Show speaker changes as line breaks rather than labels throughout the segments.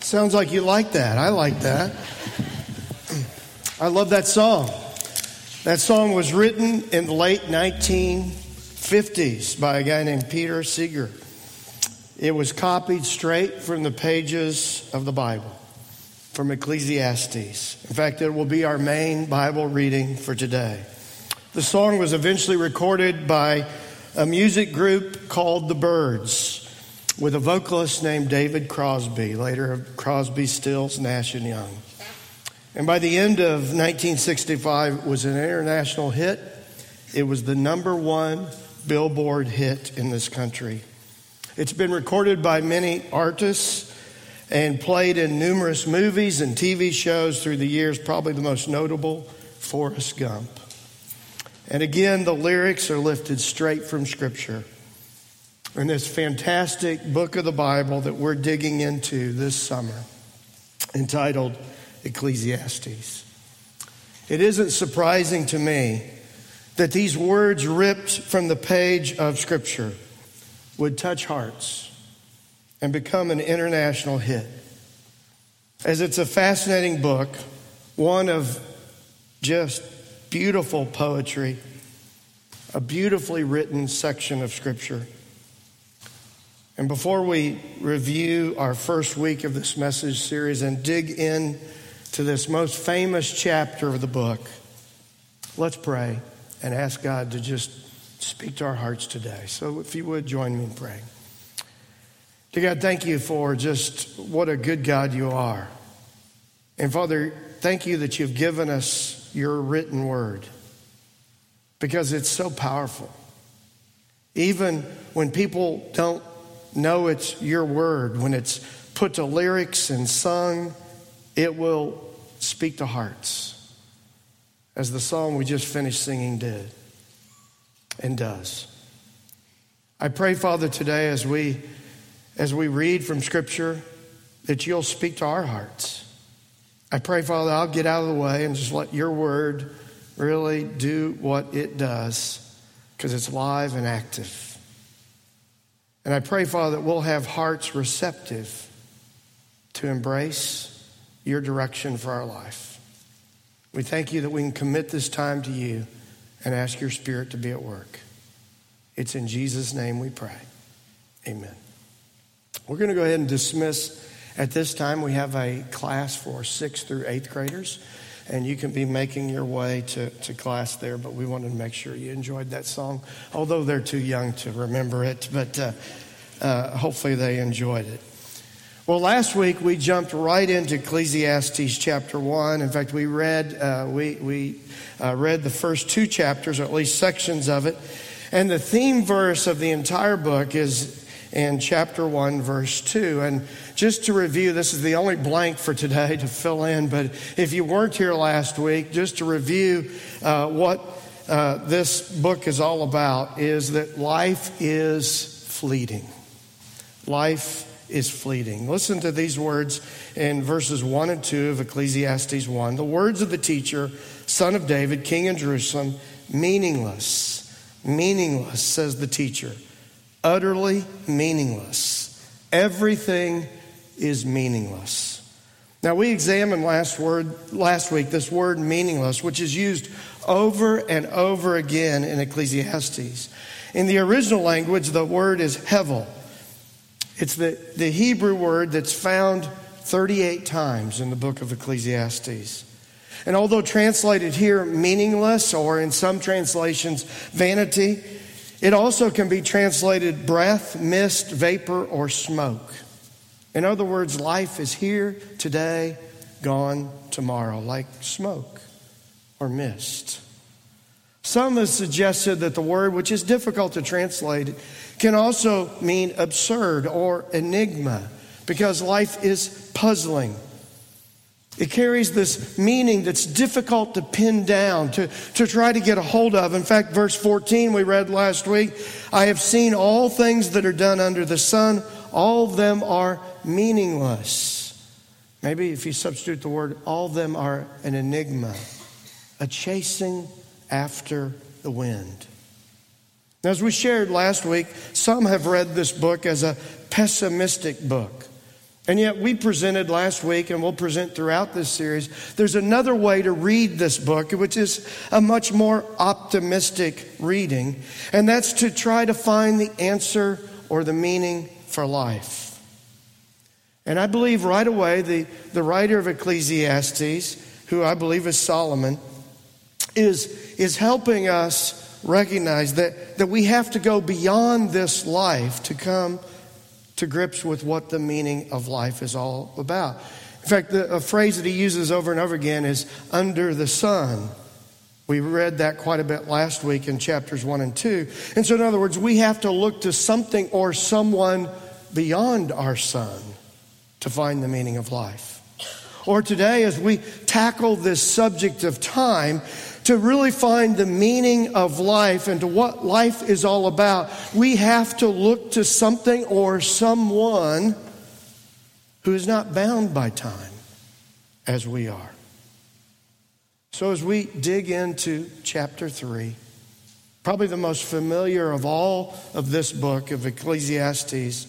Sounds like you like that. I like that. I love that song. That song was written in the late 1950s by a guy named Peter Seeger. It was copied straight from the pages of the Bible, from Ecclesiastes. In fact, it will be our main Bible reading for today. The song was eventually recorded by a music group called The Byrds with a vocalist named David Crosby, later of Crosby, Stills, Nash and Young. And by the end of 1965, it was an international hit. It was the number one Billboard hit in this country. It's been recorded by many artists and played in numerous movies and TV shows through the years, probably the most notable, Forrest Gump. And again, the lyrics are lifted straight from Scripture in this fantastic book of the Bible that we're digging into this summer entitled Ecclesiastes. It isn't surprising to me that these words ripped from the page of Scripture would touch hearts and become an international hit. As it's a fascinating book, one of just beautiful poetry, a beautifully written section of Scripture. And before we review our first week of this message series and dig in to this most famous chapter of the book, let's pray and ask God to just speak to our hearts today. So if you would join me in praying. Dear God, thank you for just what a good God you are. And Father, thank you that you've given us your written word because it's so powerful. Even when people don't know it's your word, when it's put to lyrics and sung, it will speak to hearts, as the song we just finished singing did and does. I pray, Father, today as we as we read from Scripture, that you'll speak to our hearts. I pray, Father, I'll get out of the way and just let your word really do what it does because it's live and active. And I pray, Father, that we'll have hearts receptive to embrace your direction for our life. We thank you that we can commit this time to you and ask your Spirit to be at work. It's in Jesus' name we pray. Amen. We're going to go ahead and dismiss at this time. We have a class for sixth through eighth graders and you can be making your way to, to class there. But we wanted to make sure you enjoyed that song, although they're too young to remember it. But uh, uh, hopefully they enjoyed it. Well, last week we jumped right into Ecclesiastes chapter one. In fact, we read uh, we we uh, read the first two chapters, or at least sections of it, and the theme verse of the entire book is in chapter 1, verse 2. And just to review, this is the only blank for today to fill in, but if you weren't here last week, just to review uh, what uh, this book is all about is that life is fleeting. Life is fleeting. Listen to these words in verses 1 and 2 of Ecclesiastes 1. The words of the teacher, son of David, king in Jerusalem, meaningless. Meaningless, says the teacher utterly meaningless. Everything is meaningless. Now we examined last word last week this word meaningless, which is used over and over again in Ecclesiastes. In the original language, the word is hevel. It's the, the Hebrew word that's found 38 times in the book of Ecclesiastes. And although translated here meaningless, or in some translations vanity, it also can be translated breath, mist, vapor, or smoke. In other words, life is here today, gone tomorrow, like smoke or mist. Some have suggested that the word, which is difficult to translate, can also mean absurd or enigma because life is puzzling it carries this meaning that's difficult to pin down, to, to try to get a hold of. In fact, verse 14 we read last week I have seen all things that are done under the sun, all of them are meaningless. Maybe if you substitute the word, all of them are an enigma, a chasing after the wind. Now, as we shared last week, some have read this book as a pessimistic book. And yet, we presented last week, and we'll present throughout this series, there's another way to read this book, which is a much more optimistic reading, and that's to try to find the answer or the meaning for life. And I believe right away the, the writer of Ecclesiastes, who I believe is Solomon, is, is helping us recognize that, that we have to go beyond this life to come to grips with what the meaning of life is all about. In fact, the, a phrase that he uses over and over again is under the sun. We read that quite a bit last week in chapters one and two. And so, in other words, we have to look to something or someone beyond our sun to find the meaning of life. Or today, as we tackle this subject of time, to really find the meaning of life and to what life is all about, we have to look to something or someone who is not bound by time as we are. So, as we dig into chapter 3, probably the most familiar of all of this book of Ecclesiastes,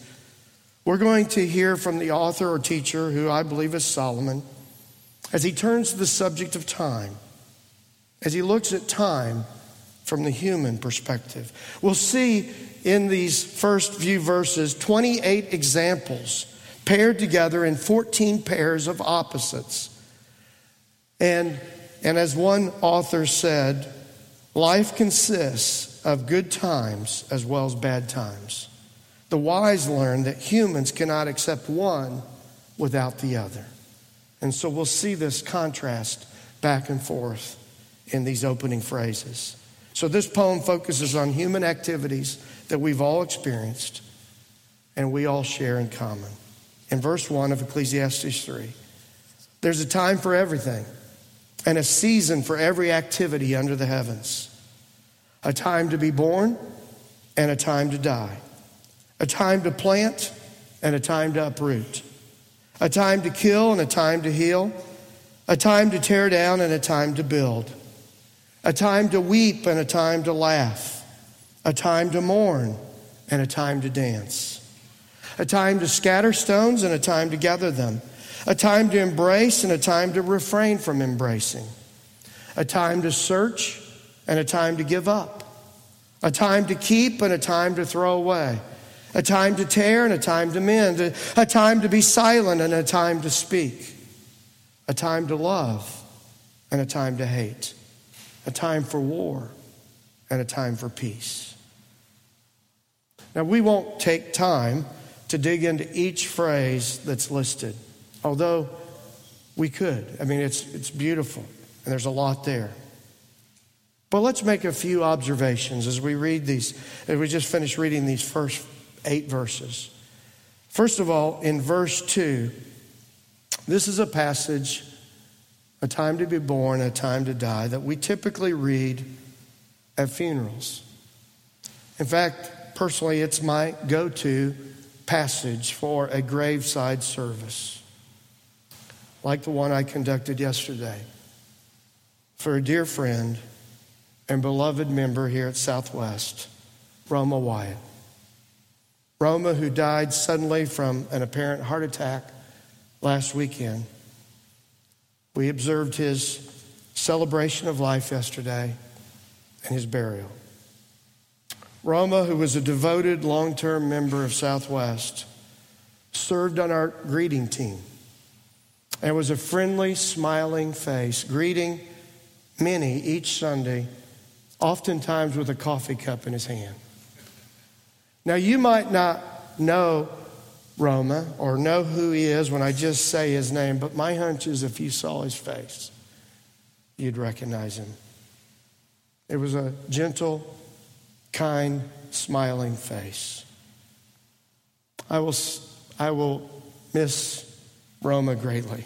we're going to hear from the author or teacher, who I believe is Solomon, as he turns to the subject of time as he looks at time from the human perspective. We'll see in these first few verses 28 examples paired together in 14 pairs of opposites. And, and as one author said, life consists of good times as well as bad times. The wise learn that humans cannot accept one without the other. And so we'll see this contrast back and forth in these opening phrases. So, this poem focuses on human activities that we've all experienced and we all share in common. In verse 1 of Ecclesiastes 3, there's a time for everything and a season for every activity under the heavens a time to be born and a time to die, a time to plant and a time to uproot, a time to kill and a time to heal, a time to tear down and a time to build a time to weep and a time to laugh, a time to mourn and a time to dance, a time to scatter stones and a time to gather them, a time to embrace and a time to refrain from embracing, a time to search and a time to give up, a time to keep and a time to throw away, a time to tear and a time to mend, a time to be silent and a time to speak, a time to love and a time to hate a time for war, and a time for peace. Now, we won't take time to dig into each phrase that's listed, although we could. I mean, it's, it's beautiful, and there's a lot there. But let's make a few observations as we read these, as we just finished reading these first eight verses. First of all, in verse 2, this is a passage a time to be born, a time to die, that we typically read at funerals. In fact, personally, it's my go to passage for a graveside service, like the one I conducted yesterday for a dear friend and beloved member here at Southwest, Roma Wyatt. Roma, who died suddenly from an apparent heart attack last weekend. We observed his celebration of life yesterday and his burial. Roma, who was a devoted long term member of Southwest, served on our greeting team and was a friendly, smiling face, greeting many each Sunday, oftentimes with a coffee cup in his hand. Now, you might not know Roma or know who he is when I just say his name, but my hunch is if you saw his face, you'd recognize him. It was a gentle, kind, smiling face. I will, I will miss Roma greatly.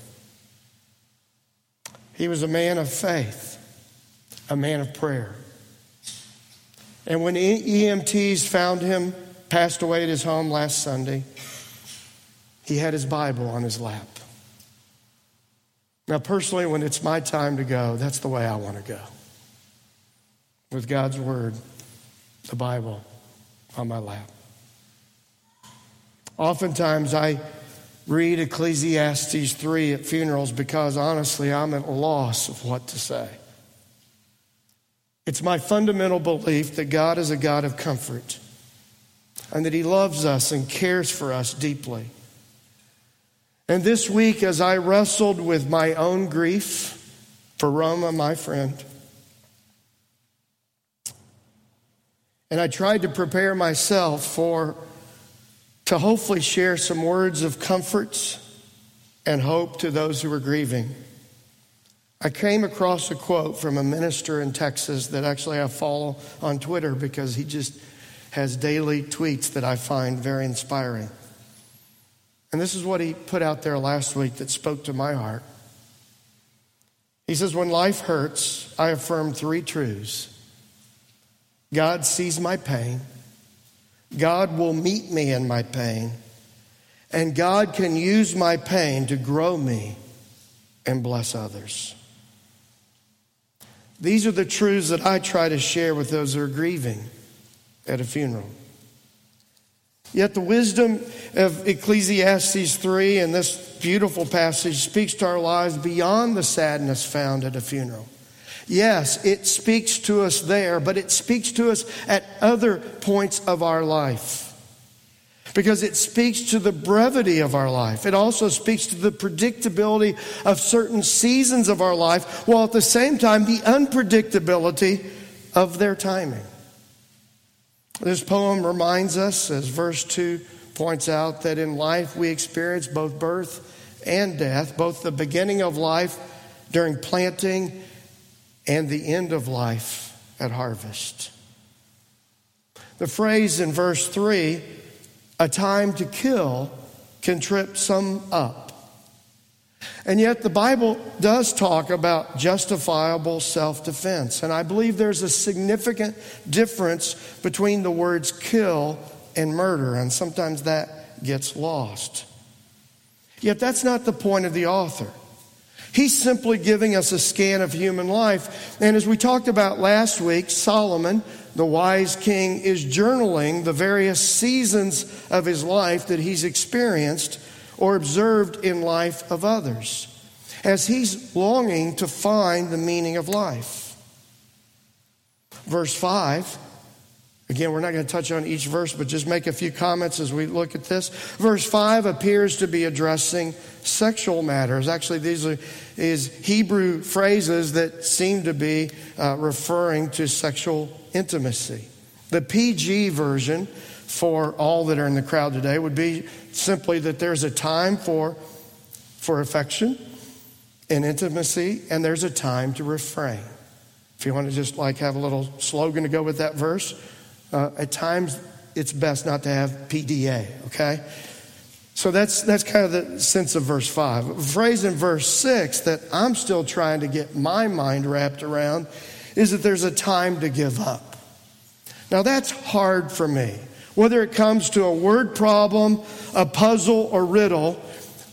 He was a man of faith, a man of prayer. And when EMTs found him, passed away at his home last Sunday, he had his Bible on his lap. Now, personally, when it's my time to go, that's the way I want to go. With God's Word, the Bible on my lap. Oftentimes, I read Ecclesiastes 3 at funerals because honestly, I'm at a loss of what to say. It's my fundamental belief that God is a God of comfort and that He loves us and cares for us deeply. And this week, as I wrestled with my own grief for Roma, my friend, and I tried to prepare myself for to hopefully share some words of comfort and hope to those who are grieving. I came across a quote from a minister in Texas that actually I follow on Twitter because he just has daily tweets that I find very inspiring. And this is what he put out there last week that spoke to my heart. He says, When life hurts, I affirm three truths God sees my pain. God will meet me in my pain, and God can use my pain to grow me and bless others. These are the truths that I try to share with those who are grieving at a funeral. Yet the wisdom of Ecclesiastes 3 and this beautiful passage speaks to our lives beyond the sadness found at a funeral. Yes, it speaks to us there, but it speaks to us at other points of our life. Because it speaks to the brevity of our life. It also speaks to the predictability of certain seasons of our life, while at the same time, the unpredictability of their timing. This poem reminds us, as verse 2 points out, that in life we experience both birth and death, both the beginning of life during planting and the end of life at harvest. The phrase in verse 3, a time to kill, can trip some up. And yet, the Bible does talk about justifiable self defense. And I believe there's a significant difference between the words kill and murder, and sometimes that gets lost. Yet, that's not the point of the author. He's simply giving us a scan of human life. And as we talked about last week, Solomon, the wise king, is journaling the various seasons of his life that he's experienced or observed in life of others as he's longing to find the meaning of life. Verse 5 Again, we're not going to touch on each verse, but just make a few comments as we look at this. Verse 5 appears to be addressing sexual matters. Actually, these are is Hebrew phrases that seem to be uh, referring to sexual intimacy. The PG version for all that are in the crowd today would be simply that there's a time for, for affection and intimacy, and there's a time to refrain. If you want to just like have a little slogan to go with that verse, uh, at times it's best not to have PDA, okay? So that's, that's kind of the sense of verse 5. A phrase in verse 6 that I'm still trying to get my mind wrapped around is that there's a time to give up. Now that's hard for me. Whether it comes to a word problem, a puzzle, or riddle,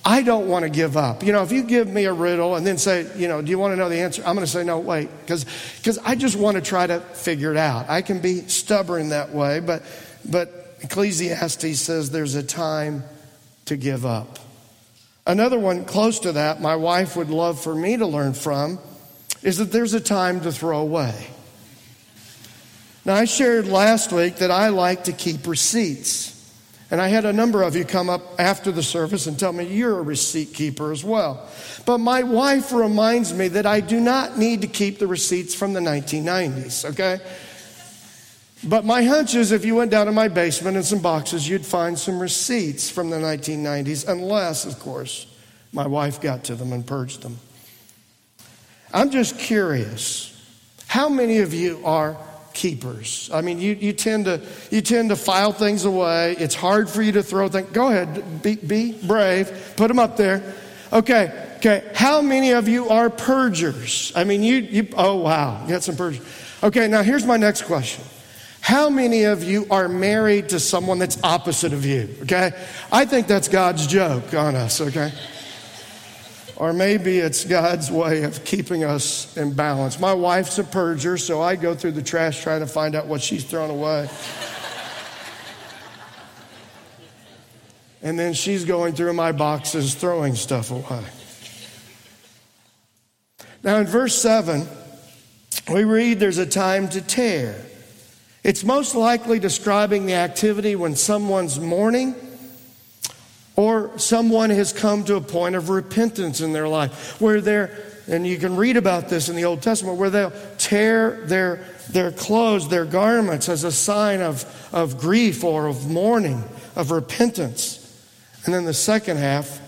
I don't want to give up. You know, if you give me a riddle and then say, you know, do you want to know the answer? I'm going to say, no, wait, because I just want to try to figure it out. I can be stubborn that way, but but Ecclesiastes says there's a time to give up. Another one close to that, my wife would love for me to learn from, is that there's a time to throw away. Now, I shared last week that I like to keep receipts. And I had a number of you come up after the service and tell me you're a receipt keeper as well. But my wife reminds me that I do not need to keep the receipts from the 1990s, okay? But my hunch is if you went down to my basement in some boxes, you'd find some receipts from the 1990s, unless, of course, my wife got to them and purged them. I'm just curious how many of you are keepers. I mean, you, you, tend to, you tend to file things away. It's hard for you to throw things. Go ahead, be, be brave. Put them up there. Okay, okay. How many of you are purgers? I mean, you, you oh, wow, you got some purgers. Okay, now here's my next question. How many of you are married to someone that's opposite of you? Okay, I think that's God's joke on us, okay? Or maybe it's God's way of keeping us in balance. My wife's a purger, so I go through the trash trying to find out what she's thrown away. And then she's going through my boxes, throwing stuff away. Now, in verse 7, we read there's a time to tear. It's most likely describing the activity when someone's mourning or someone has come to a point of repentance in their life where they're, and you can read about this in the Old Testament, where they'll tear their, their clothes, their garments as a sign of, of grief or of mourning, of repentance. And then the second half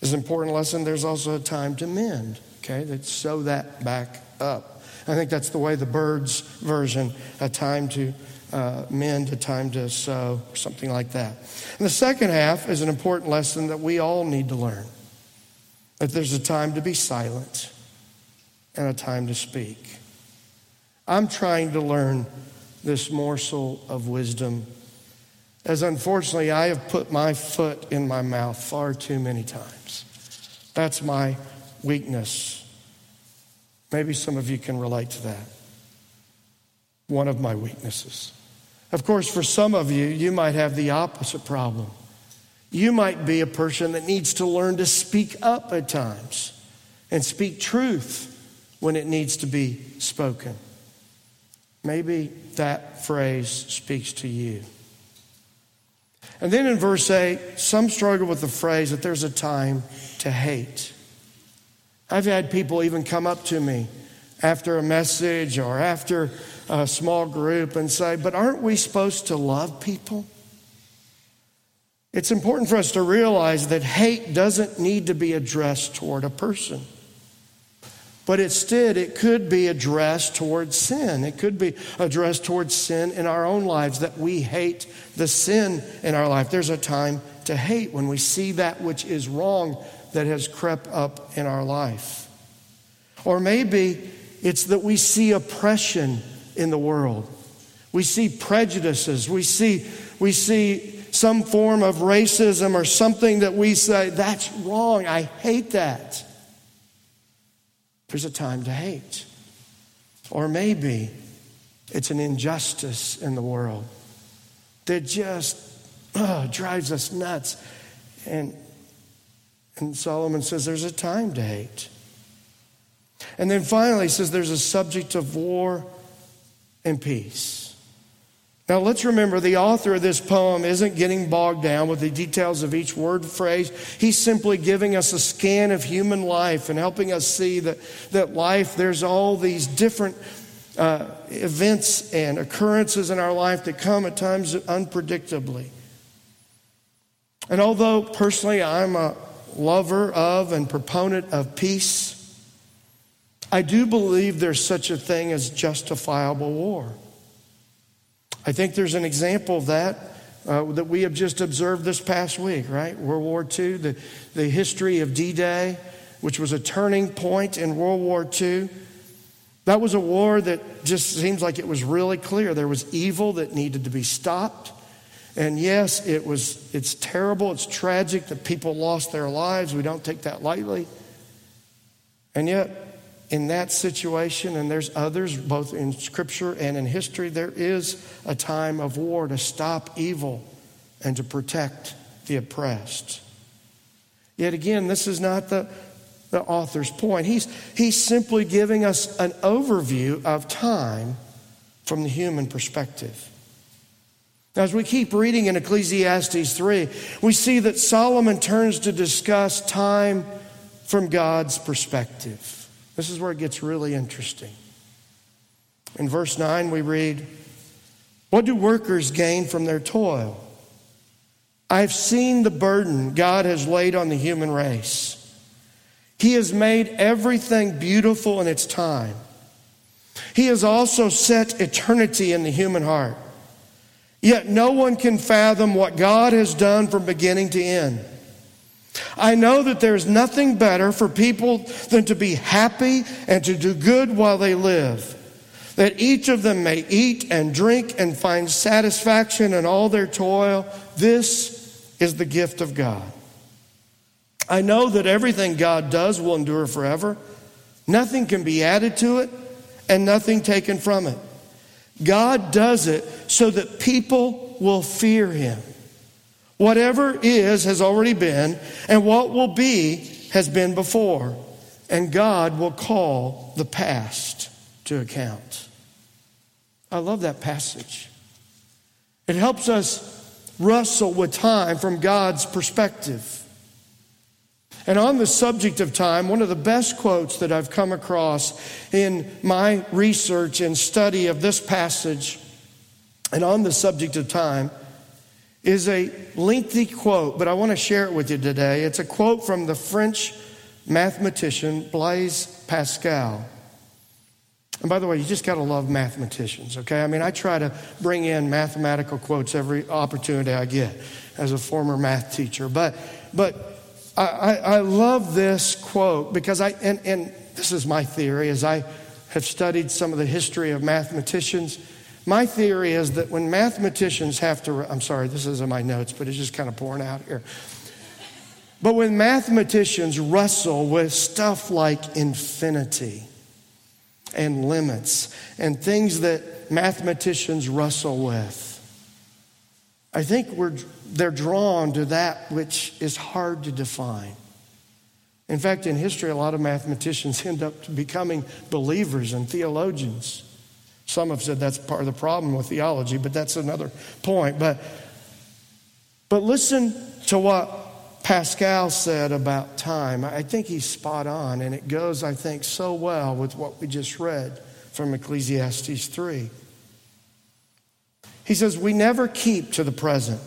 is an important lesson. There's also a time to mend, okay, that sew that back up. I think that's the way the Byrds version, a time to uh, mend, a time to sow, or something like that. And the second half is an important lesson that we all need to learn that there's a time to be silent and a time to speak. I'm trying to learn this morsel of wisdom, as unfortunately I have put my foot in my mouth far too many times. That's my weakness. Maybe some of you can relate to that. One of my weaknesses. Of course, for some of you, you might have the opposite problem. You might be a person that needs to learn to speak up at times and speak truth when it needs to be spoken. Maybe that phrase speaks to you. And then in verse 8, some struggle with the phrase that there's a time to hate. I've had people even come up to me after a message or after a small group and say, But aren't we supposed to love people? It's important for us to realize that hate doesn't need to be addressed toward a person. But instead, it could be addressed towards sin. It could be addressed towards sin in our own lives, that we hate the sin in our life. There's a time to hate when we see that which is wrong that has crept up in our life. Or maybe it's that we see oppression in the world. We see prejudices. We see, we see some form of racism or something that we say, that's wrong. I hate that. There's a time to hate. Or maybe it's an injustice in the world that just uh, drives us nuts. And and Solomon says there's a time to hate. And then finally, he says there's a subject of war and peace. Now, let's remember the author of this poem isn't getting bogged down with the details of each word phrase. He's simply giving us a scan of human life and helping us see that, that life, there's all these different uh, events and occurrences in our life that come at times unpredictably. And although personally I'm a lover of and proponent of peace, I do believe there's such a thing as justifiable war. I think there's an example of that uh, that we have just observed this past week, right? World War II, the, the history of D Day, which was a turning point in World War II. That was a war that just seems like it was really clear. There was evil that needed to be stopped. And yes, it was it's terrible, it's tragic that people lost their lives. We don't take that lightly. And yet, in that situation, and there's others, both in scripture and in history, there is a time of war to stop evil and to protect the oppressed. Yet again, this is not the, the author's point. He's, he's simply giving us an overview of time from the human perspective. Now, as we keep reading in Ecclesiastes 3, we see that Solomon turns to discuss time from God's perspective. This is where it gets really interesting. In verse 9, we read, What do workers gain from their toil? I've seen the burden God has laid on the human race. He has made everything beautiful in its time. He has also set eternity in the human heart. Yet no one can fathom what God has done from beginning to end. I know that there's nothing better for people than to be happy and to do good while they live. That each of them may eat and drink and find satisfaction in all their toil. This is the gift of God. I know that everything God does will endure forever. Nothing can be added to it and nothing taken from it. God does it so that people will fear him. Whatever is has already been, and what will be has been before. And God will call the past to account. I love that passage. It helps us wrestle with time from God's perspective. And on the subject of time, one of the best quotes that I've come across in my research and study of this passage, and on the subject of time, is a lengthy quote, but I want to share it with you today. It's a quote from the French mathematician Blaise Pascal. And by the way, you just got to love mathematicians, okay? I mean, I try to bring in mathematical quotes every opportunity I get as a former math teacher. But, but I, I, love this quote because I, and, and this is my theory as I have studied some of the history of mathematicians. My theory is that when mathematicians have to, I'm sorry, this isn't my notes, but it's just kind of pouring out here. But when mathematicians wrestle with stuff like infinity, and limits and things that mathematicians wrestle with. I think we're, they're drawn to that which is hard to define. In fact, in history, a lot of mathematicians end up becoming believers and theologians. Some have said that's part of the problem with theology, but that's another point. But, but listen to what Pascal said about time, I think he's spot on, and it goes, I think, so well with what we just read from Ecclesiastes 3. He says, We never keep to the present.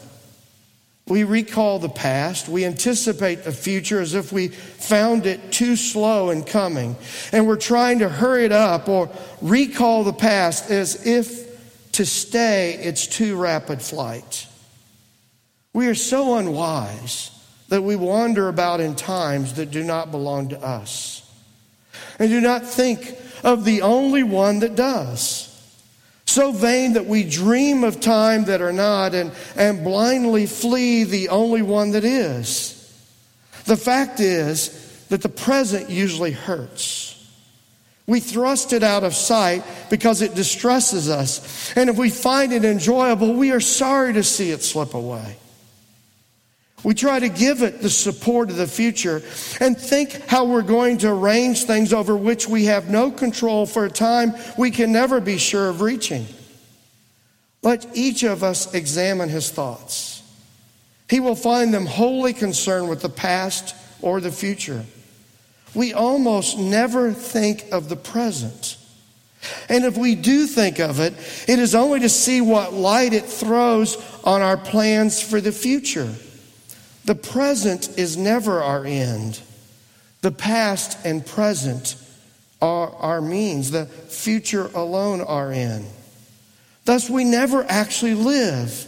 We recall the past. We anticipate the future as if we found it too slow in coming. And we're trying to hurry it up or recall the past as if to stay its too rapid flight. We are so unwise that we wander about in times that do not belong to us. And do not think of the only one that does. So vain that we dream of time that are not and, and blindly flee the only one that is. The fact is that the present usually hurts. We thrust it out of sight because it distresses us. And if we find it enjoyable, we are sorry to see it slip away. We try to give it the support of the future and think how we're going to arrange things over which we have no control for a time we can never be sure of reaching. Let each of us examine his thoughts. He will find them wholly concerned with the past or the future. We almost never think of the present. And if we do think of it, it is only to see what light it throws on our plans for the future. The present is never our end. The past and present are our means. The future alone our end. Thus, we never actually live,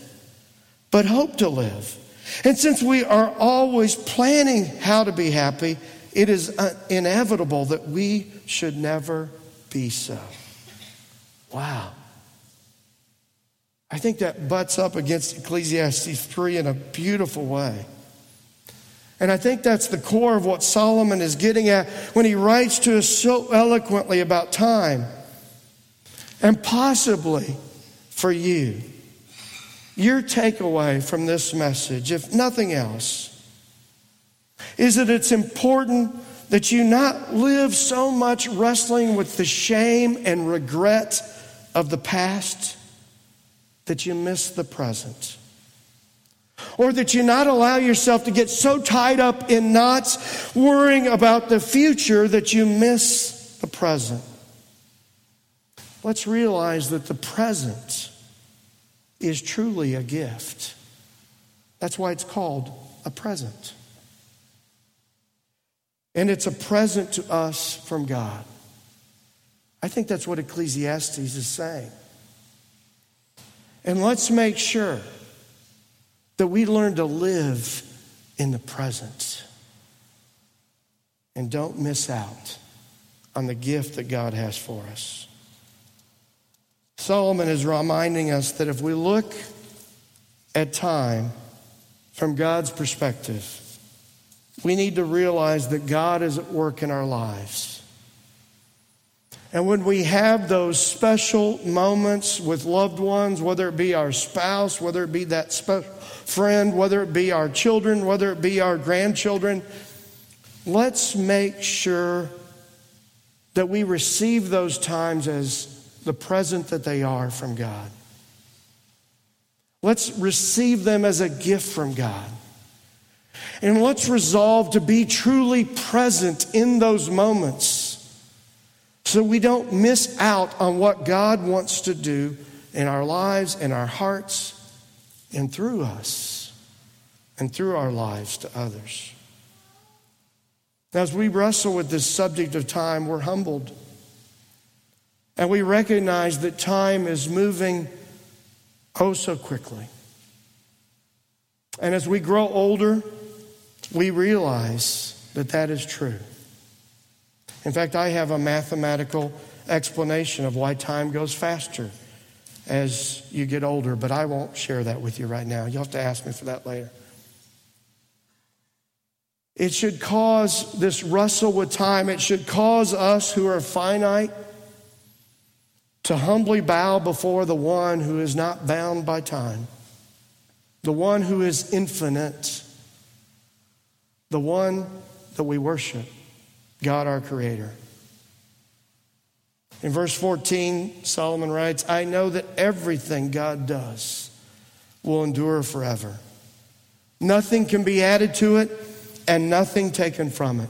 but hope to live. And since we are always planning how to be happy, it is uh, inevitable that we should never be so. Wow. I think that butts up against Ecclesiastes 3 in a beautiful way. And I think that's the core of what Solomon is getting at when he writes to us so eloquently about time. And possibly for you, your takeaway from this message, if nothing else, is that it's important that you not live so much wrestling with the shame and regret of the past that you miss the present. Or that you not allow yourself to get so tied up in knots worrying about the future that you miss the present. Let's realize that the present is truly a gift. That's why it's called a present. And it's a present to us from God. I think that's what Ecclesiastes is saying. And let's make sure that we learn to live in the present and don't miss out on the gift that God has for us. Solomon is reminding us that if we look at time from God's perspective, we need to realize that God is at work in our lives. And when we have those special moments with loved ones, whether it be our spouse, whether it be that special friend, whether it be our children, whether it be our grandchildren. Let's make sure that we receive those times as the present that they are from God. Let's receive them as a gift from God. And let's resolve to be truly present in those moments so we don't miss out on what God wants to do in our lives, in our hearts, and through us, and through our lives to others. As we wrestle with this subject of time, we're humbled. And we recognize that time is moving oh so quickly. And as we grow older, we realize that that is true. In fact, I have a mathematical explanation of why time goes faster as you get older, but I won't share that with you right now. You'll have to ask me for that later. It should cause this wrestle with time, it should cause us who are finite to humbly bow before the one who is not bound by time, the one who is infinite, the one that we worship. God our Creator. In verse 14, Solomon writes, I know that everything God does will endure forever. Nothing can be added to it and nothing taken from it.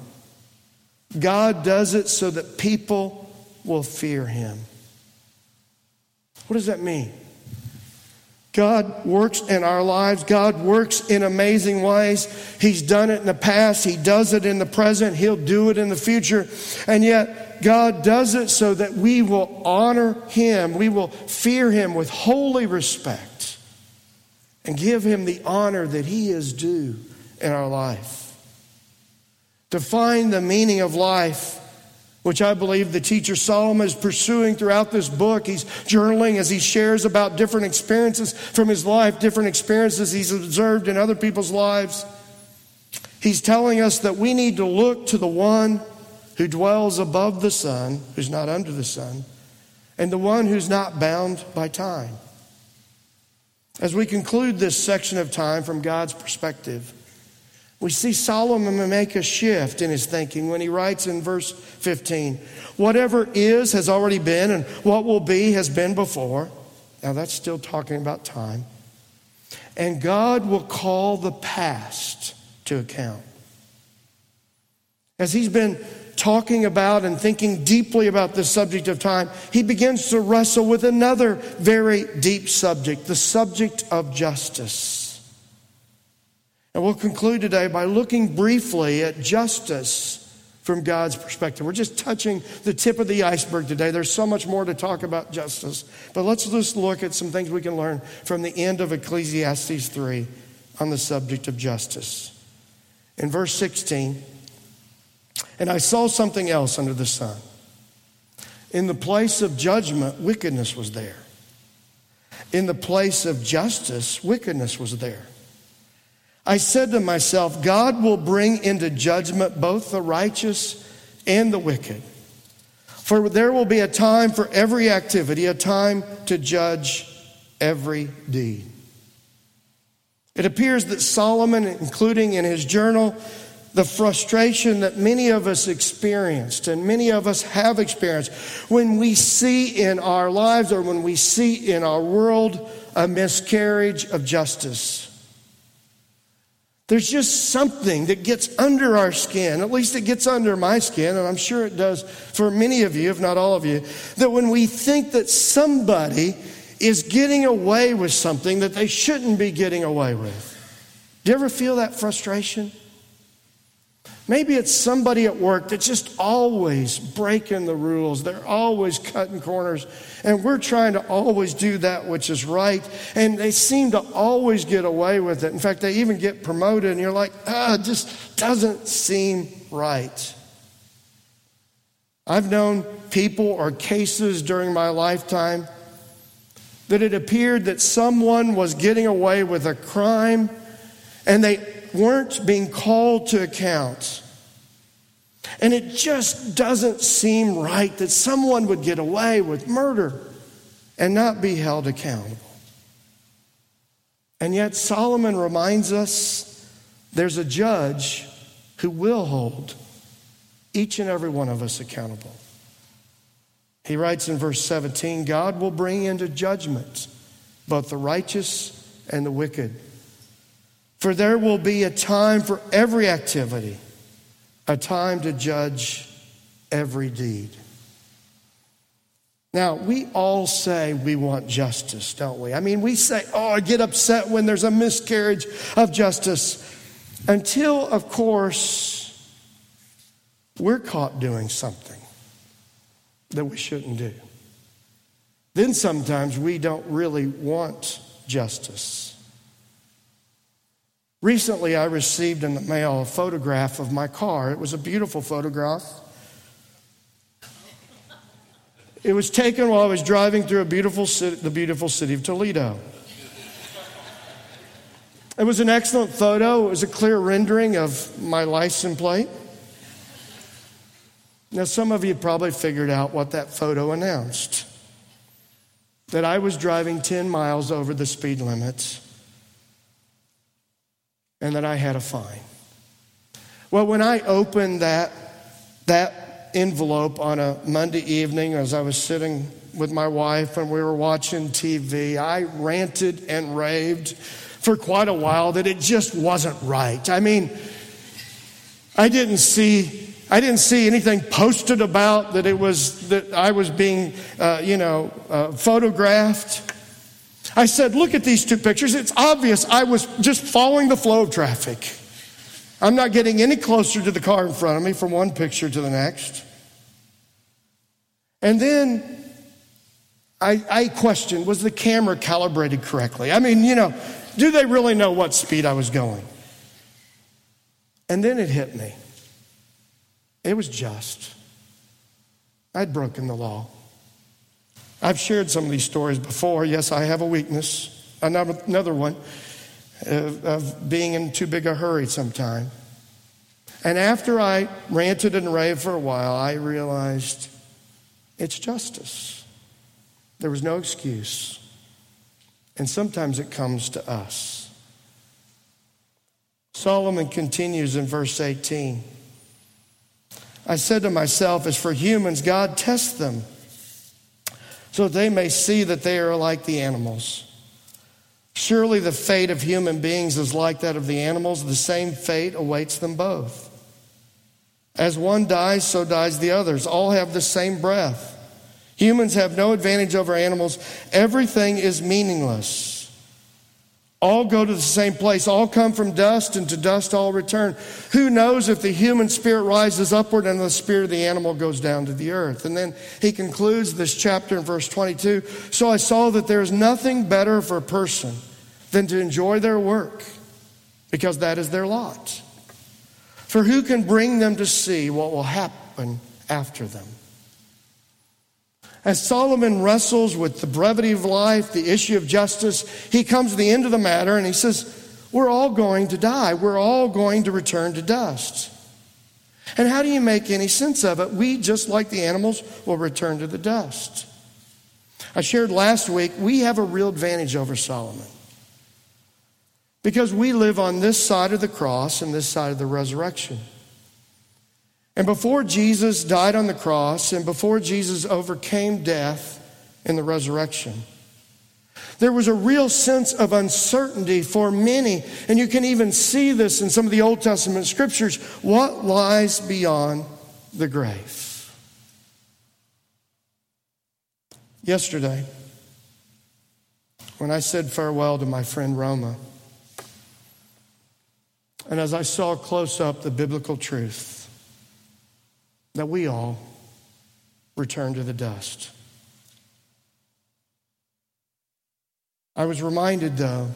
God does it so that people will fear him. What does that mean? God works in our lives. God works in amazing ways. He's done it in the past. He does it in the present. He'll do it in the future. And yet, God does it so that we will honor Him. We will fear Him with holy respect and give Him the honor that He is due in our life. To find the meaning of life which I believe the teacher Solomon is pursuing throughout this book. He's journaling as he shares about different experiences from his life, different experiences he's observed in other people's lives. He's telling us that we need to look to the one who dwells above the sun, who's not under the sun, and the one who's not bound by time. As we conclude this section of time from God's perspective, we see Solomon make a shift in his thinking when he writes in verse 15 Whatever is has already been, and what will be has been before. Now that's still talking about time. And God will call the past to account. As he's been talking about and thinking deeply about the subject of time, he begins to wrestle with another very deep subject the subject of justice. And we'll conclude today by looking briefly at justice from God's perspective. We're just touching the tip of the iceberg today. There's so much more to talk about justice. But let's just look at some things we can learn from the end of Ecclesiastes 3 on the subject of justice. In verse 16, and I saw something else under the sun. In the place of judgment, wickedness was there. In the place of justice, wickedness was there. I said to myself, God will bring into judgment both the righteous and the wicked. For there will be a time for every activity, a time to judge every deed. It appears that Solomon, including in his journal, the frustration that many of us experienced and many of us have experienced when we see in our lives or when we see in our world a miscarriage of justice. There's just something that gets under our skin, at least it gets under my skin, and I'm sure it does for many of you, if not all of you, that when we think that somebody is getting away with something that they shouldn't be getting away with. Do you ever feel that frustration? Maybe it's somebody at work that's just always breaking the rules. They're always cutting corners. And we're trying to always do that which is right. And they seem to always get away with it. In fact, they even get promoted, and you're like, ah, it just doesn't seem right. I've known people or cases during my lifetime that it appeared that someone was getting away with a crime and they weren't being called to account. And it just doesn't seem right that someone would get away with murder and not be held accountable. And yet, Solomon reminds us there's a judge who will hold each and every one of us accountable. He writes in verse 17 God will bring into judgment both the righteous and the wicked. For there will be a time for every activity, a time to judge every deed. Now, we all say we want justice, don't we? I mean, we say, oh, I get upset when there's a miscarriage of justice. Until, of course, we're caught doing something that we shouldn't do. Then sometimes we don't really want justice. Recently, I received in the mail a photograph of my car. It was a beautiful photograph. It was taken while I was driving through a beautiful city, the beautiful city of Toledo. It was an excellent photo. It was a clear rendering of my license plate. Now, some of you probably figured out what that photo announced that I was driving 10 miles over the speed limits and that I had a fine. Well, when I opened that, that envelope on a Monday evening as I was sitting with my wife and we were watching TV, I ranted and raved for quite a while that it just wasn't right. I mean, I didn't see I didn't see anything posted about that it was that I was being, uh, you know, uh, photographed. I said, look at these two pictures. It's obvious I was just following the flow of traffic. I'm not getting any closer to the car in front of me from one picture to the next. And then I, I questioned was the camera calibrated correctly? I mean, you know, do they really know what speed I was going? And then it hit me. It was just. I'd broken the law. I've shared some of these stories before. Yes, I have a weakness, another one of, of being in too big a hurry sometime. And after I ranted and raved for a while, I realized it's justice. There was no excuse. And sometimes it comes to us. Solomon continues in verse 18. I said to myself, as for humans, God tests them so they may see that they are like the animals. Surely the fate of human beings is like that of the animals. The same fate awaits them both. As one dies, so dies the others. All have the same breath. Humans have no advantage over animals. Everything is meaningless. All go to the same place. All come from dust, and to dust all return. Who knows if the human spirit rises upward and the spirit of the animal goes down to the earth? And then he concludes this chapter in verse 22 So I saw that there is nothing better for a person than to enjoy their work, because that is their lot. For who can bring them to see what will happen after them? As Solomon wrestles with the brevity of life, the issue of justice, he comes to the end of the matter and he says, We're all going to die. We're all going to return to dust. And how do you make any sense of it? We, just like the animals, will return to the dust. I shared last week, we have a real advantage over Solomon. Because we live on this side of the cross and this side of the resurrection. And before Jesus died on the cross and before Jesus overcame death in the resurrection, there was a real sense of uncertainty for many. And you can even see this in some of the Old Testament scriptures. What lies beyond the grave? Yesterday, when I said farewell to my friend Roma, and as I saw close up the biblical truth, that we all return to the dust. I was reminded, though,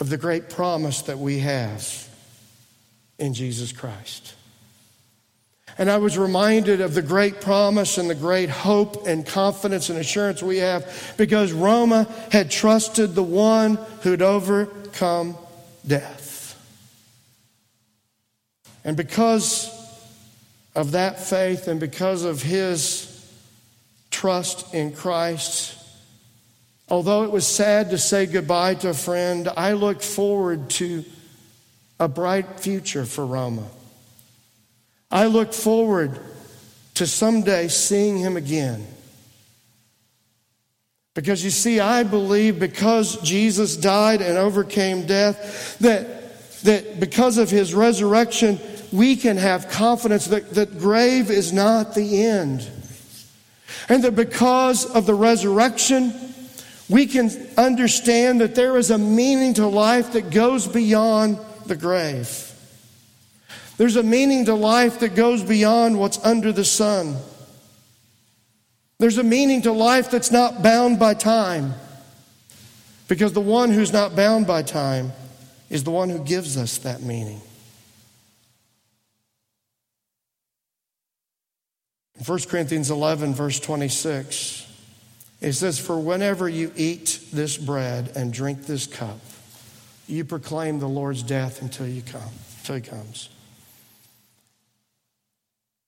of the great promise that we have in Jesus Christ. And I was reminded of the great promise and the great hope and confidence and assurance we have because Roma had trusted the one who'd overcome death. And because of that faith and because of his trust in Christ, Although it was sad to say goodbye to a friend, I look forward to a bright future for Roma. I look forward to someday seeing him again. Because you see, I believe because Jesus died and overcame death, that, that because of his resurrection, we can have confidence that, that grave is not the end. And that because of the resurrection, we can understand that there is a meaning to life that goes beyond the grave. There's a meaning to life that goes beyond what's under the sun. There's a meaning to life that's not bound by time. Because the one who's not bound by time is the one who gives us that meaning. 1 Corinthians 11, verse 26, it says, For whenever you eat this bread and drink this cup, you proclaim the Lord's death until you come, until he comes.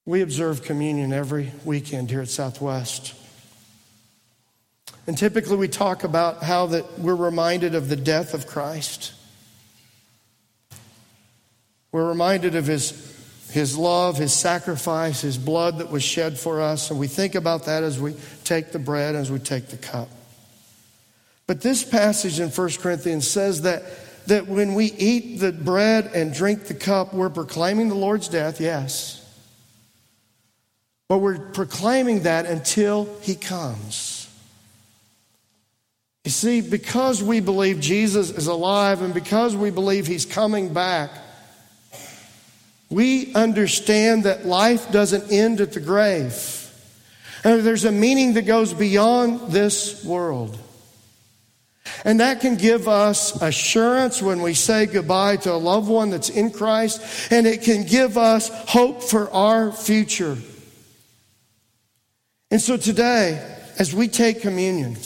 We observe communion every weekend here at Southwest. And typically we talk about how that we're reminded of the death of Christ. We're reminded of his his love, his sacrifice, his blood that was shed for us. And we think about that as we take the bread, as we take the cup. But this passage in 1 Corinthians says that, that when we eat the bread and drink the cup, we're proclaiming the Lord's death, yes. But we're proclaiming that until he comes. You see, because we believe Jesus is alive and because we believe he's coming back, we understand that life doesn't end at the grave. And there's a meaning that goes beyond this world. And that can give us assurance when we say goodbye to a loved one that's in Christ, and it can give us hope for our future. And so today, as we take communion,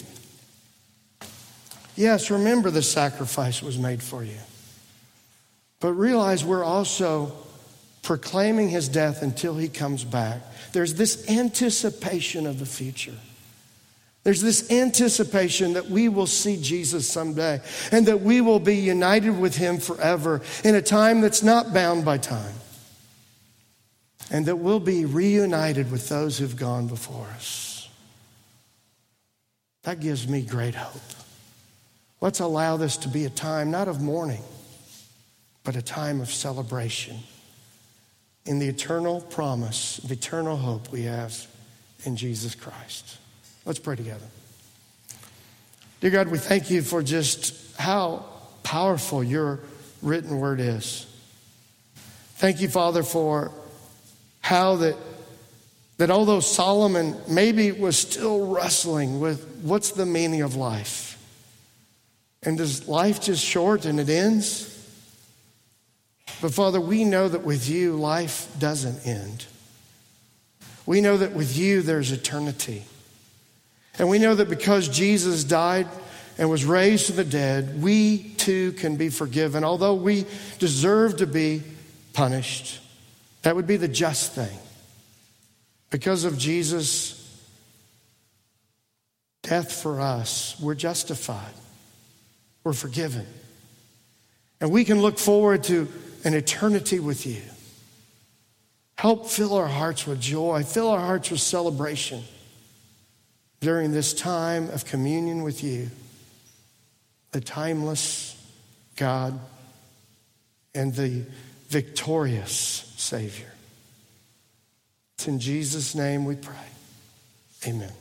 yes, remember the sacrifice was made for you. But realize we're also proclaiming his death until he comes back. There's this anticipation of the future. There's this anticipation that we will see Jesus someday and that we will be united with him forever in a time that's not bound by time. And that we'll be reunited with those who've gone before us. That gives me great hope. Let's allow this to be a time not of mourning, but a time of celebration in the eternal promise, the eternal hope we have in Jesus Christ. Let's pray together. Dear God, we thank you for just how powerful your written word is. Thank you, Father, for how that, that although Solomon maybe was still wrestling with what's the meaning of life, and does life just short and it ends? But Father, we know that with you, life doesn't end. We know that with you, there's eternity. And we know that because Jesus died and was raised from the dead, we too can be forgiven. Although we deserve to be punished, that would be the just thing. Because of Jesus' death for us, we're justified, we're forgiven. And we can look forward to an eternity with you. Help fill our hearts with joy, fill our hearts with celebration during this time of communion with you, the timeless God and the victorious Savior. It's in Jesus' name we pray. Amen.